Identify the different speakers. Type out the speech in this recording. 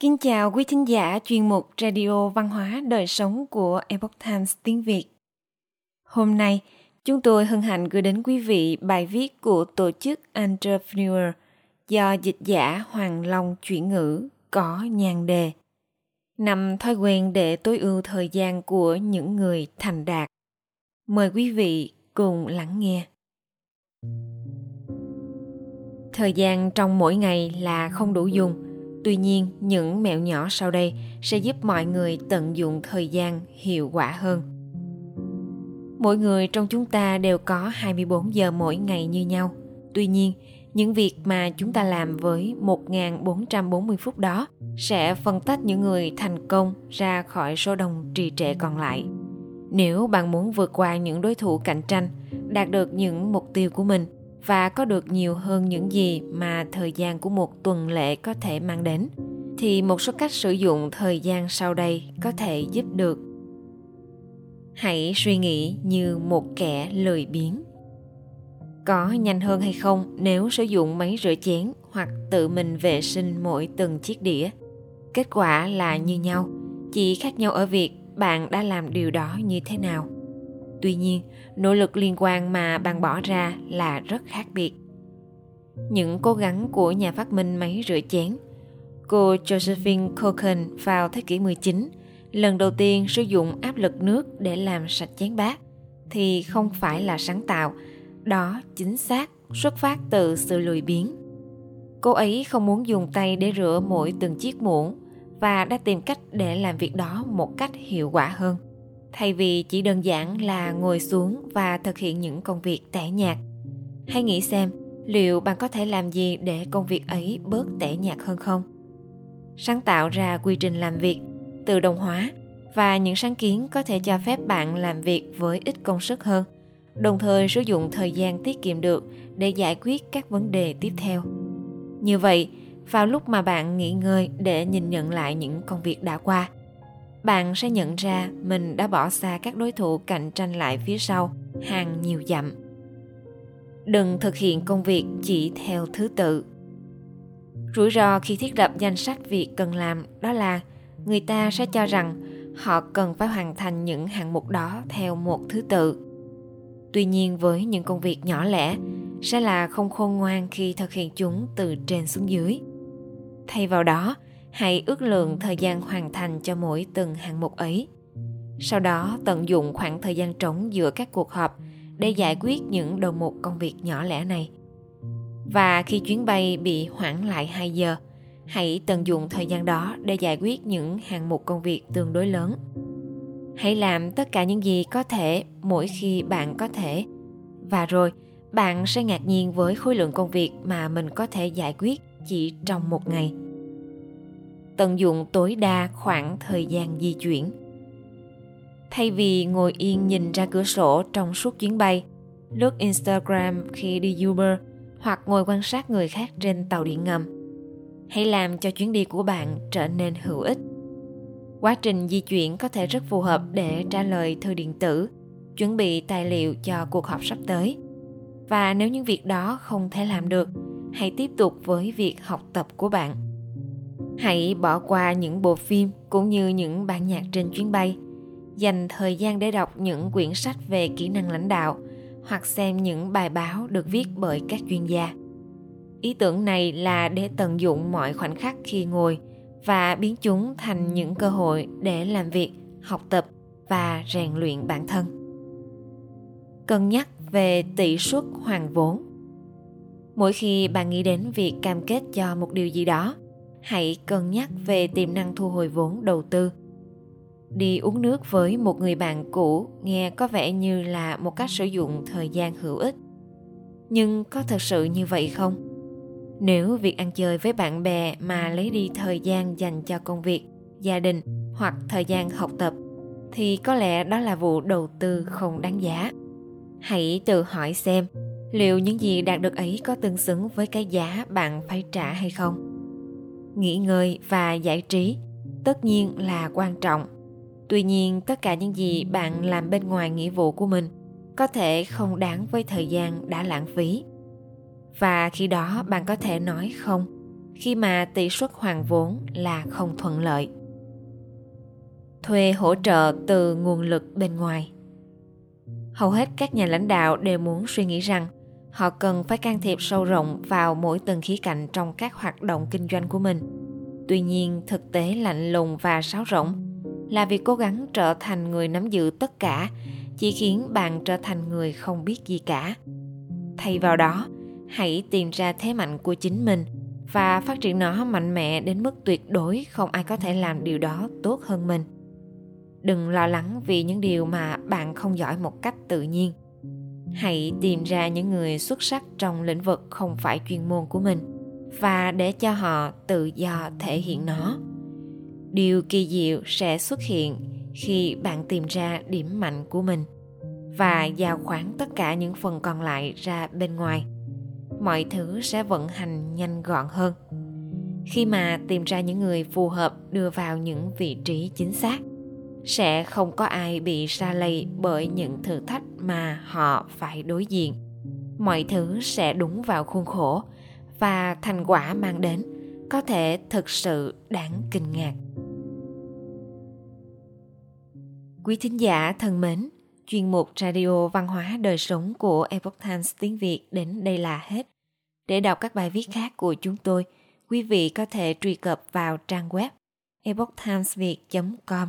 Speaker 1: Kính chào quý thính giả chuyên mục Radio Văn hóa Đời Sống của Epoch Times tiếng Việt. Hôm nay, chúng tôi hân hạnh gửi đến quý vị bài viết của tổ chức Entrepreneur do dịch giả Hoàng Long chuyển ngữ có nhan đề Nằm thói quen để tối ưu thời gian của những người thành đạt. Mời quý vị cùng lắng nghe. Thời gian trong mỗi ngày là không đủ dùng – Tuy nhiên, những mẹo nhỏ sau đây sẽ giúp mọi người tận dụng thời gian hiệu quả hơn. Mỗi người trong chúng ta đều có 24 giờ mỗi ngày như nhau. Tuy nhiên, những việc mà chúng ta làm với 1.440 phút đó sẽ phân tách những người thành công ra khỏi số đông trì trệ còn lại. Nếu bạn muốn vượt qua những đối thủ cạnh tranh, đạt được những mục tiêu của mình – và có được nhiều hơn những gì mà thời gian của một tuần lễ có thể mang đến. Thì một số cách sử dụng thời gian sau đây có thể giúp được. Hãy suy nghĩ như một kẻ lười biếng. Có nhanh hơn hay không nếu sử dụng máy rửa chén hoặc tự mình vệ sinh mỗi từng chiếc đĩa. Kết quả là như nhau, chỉ khác nhau ở việc bạn đã làm điều đó như thế nào. Tuy nhiên nỗ lực liên quan mà bạn bỏ ra là rất khác biệt. Những cố gắng của nhà phát minh máy rửa chén, cô Josephine Cochen vào thế kỷ 19 lần đầu tiên sử dụng áp lực nước để làm sạch chén bát, thì không phải là sáng tạo, đó chính xác xuất phát từ sự lười biếng. Cô ấy không muốn dùng tay để rửa mỗi từng chiếc muỗng và đã tìm cách để làm việc đó một cách hiệu quả hơn thay vì chỉ đơn giản là ngồi xuống và thực hiện những công việc tẻ nhạt, hãy nghĩ xem liệu bạn có thể làm gì để công việc ấy bớt tẻ nhạt hơn không? Sáng tạo ra quy trình làm việc tự động hóa và những sáng kiến có thể cho phép bạn làm việc với ít công sức hơn, đồng thời sử dụng thời gian tiết kiệm được để giải quyết các vấn đề tiếp theo. Như vậy, vào lúc mà bạn nghỉ ngơi để nhìn nhận lại những công việc đã qua bạn sẽ nhận ra mình đã bỏ xa các đối thủ cạnh tranh lại phía sau hàng nhiều dặm. Đừng thực hiện công việc chỉ theo thứ tự. Rủi ro khi thiết lập danh sách việc cần làm đó là người ta sẽ cho rằng họ cần phải hoàn thành những hạng mục đó theo một thứ tự. Tuy nhiên với những công việc nhỏ lẻ, sẽ là không khôn ngoan khi thực hiện chúng từ trên xuống dưới. Thay vào đó hãy ước lượng thời gian hoàn thành cho mỗi từng hạng mục ấy. Sau đó, tận dụng khoảng thời gian trống giữa các cuộc họp để giải quyết những đầu mục công việc nhỏ lẻ này. Và khi chuyến bay bị hoãn lại 2 giờ, hãy tận dụng thời gian đó để giải quyết những hạng mục công việc tương đối lớn. Hãy làm tất cả những gì có thể mỗi khi bạn có thể. Và rồi, bạn sẽ ngạc nhiên với khối lượng công việc mà mình có thể giải quyết chỉ trong một ngày tận dụng tối đa khoảng thời gian di chuyển. Thay vì ngồi yên nhìn ra cửa sổ trong suốt chuyến bay, lướt instagram khi đi uber hoặc ngồi quan sát người khác trên tàu điện ngầm, hãy làm cho chuyến đi của bạn trở nên hữu ích. Quá trình di chuyển có thể rất phù hợp để trả lời thư điện tử, chuẩn bị tài liệu cho cuộc họp sắp tới. Và nếu những việc đó không thể làm được, hãy tiếp tục với việc học tập của bạn hãy bỏ qua những bộ phim cũng như những bản nhạc trên chuyến bay. Dành thời gian để đọc những quyển sách về kỹ năng lãnh đạo hoặc xem những bài báo được viết bởi các chuyên gia. Ý tưởng này là để tận dụng mọi khoảnh khắc khi ngồi và biến chúng thành những cơ hội để làm việc, học tập và rèn luyện bản thân. Cân nhắc về tỷ suất hoàn vốn. Mỗi khi bạn nghĩ đến việc cam kết cho một điều gì đó hãy cân nhắc về tiềm năng thu hồi vốn đầu tư. Đi uống nước với một người bạn cũ nghe có vẻ như là một cách sử dụng thời gian hữu ích. Nhưng có thật sự như vậy không? Nếu việc ăn chơi với bạn bè mà lấy đi thời gian dành cho công việc, gia đình hoặc thời gian học tập, thì có lẽ đó là vụ đầu tư không đáng giá. Hãy tự hỏi xem, liệu những gì đạt được ấy có tương xứng với cái giá bạn phải trả hay không? Nghỉ ngơi và giải trí, tất nhiên là quan trọng. Tuy nhiên, tất cả những gì bạn làm bên ngoài nghĩa vụ của mình có thể không đáng với thời gian đã lãng phí. Và khi đó, bạn có thể nói không, khi mà tỷ suất hoàn vốn là không thuận lợi. Thuê hỗ trợ từ nguồn lực bên ngoài. Hầu hết các nhà lãnh đạo đều muốn suy nghĩ rằng họ cần phải can thiệp sâu rộng vào mỗi từng khía cạnh trong các hoạt động kinh doanh của mình. Tuy nhiên, thực tế lạnh lùng và sáo rỗng là việc cố gắng trở thành người nắm giữ tất cả, chỉ khiến bạn trở thành người không biết gì cả. Thay vào đó, hãy tìm ra thế mạnh của chính mình và phát triển nó mạnh mẽ đến mức tuyệt đối không ai có thể làm điều đó tốt hơn mình. Đừng lo lắng vì những điều mà bạn không giỏi một cách tự nhiên hãy tìm ra những người xuất sắc trong lĩnh vực không phải chuyên môn của mình và để cho họ tự do thể hiện nó. Điều kỳ diệu sẽ xuất hiện khi bạn tìm ra điểm mạnh của mình và giao khoán tất cả những phần còn lại ra bên ngoài. Mọi thứ sẽ vận hành nhanh gọn hơn. Khi mà tìm ra những người phù hợp đưa vào những vị trí chính xác, sẽ không có ai bị xa lầy bởi những thử thách mà họ phải đối diện mọi thứ sẽ đúng vào khuôn khổ và thành quả mang đến có thể thực sự đáng kinh ngạc quý thính giả thân mến chuyên mục radio văn hóa đời sống của Epoch Times tiếng Việt đến đây là hết. Để đọc các bài viết khác của chúng tôi, quý vị có thể truy cập vào trang web epochtimesviet.com.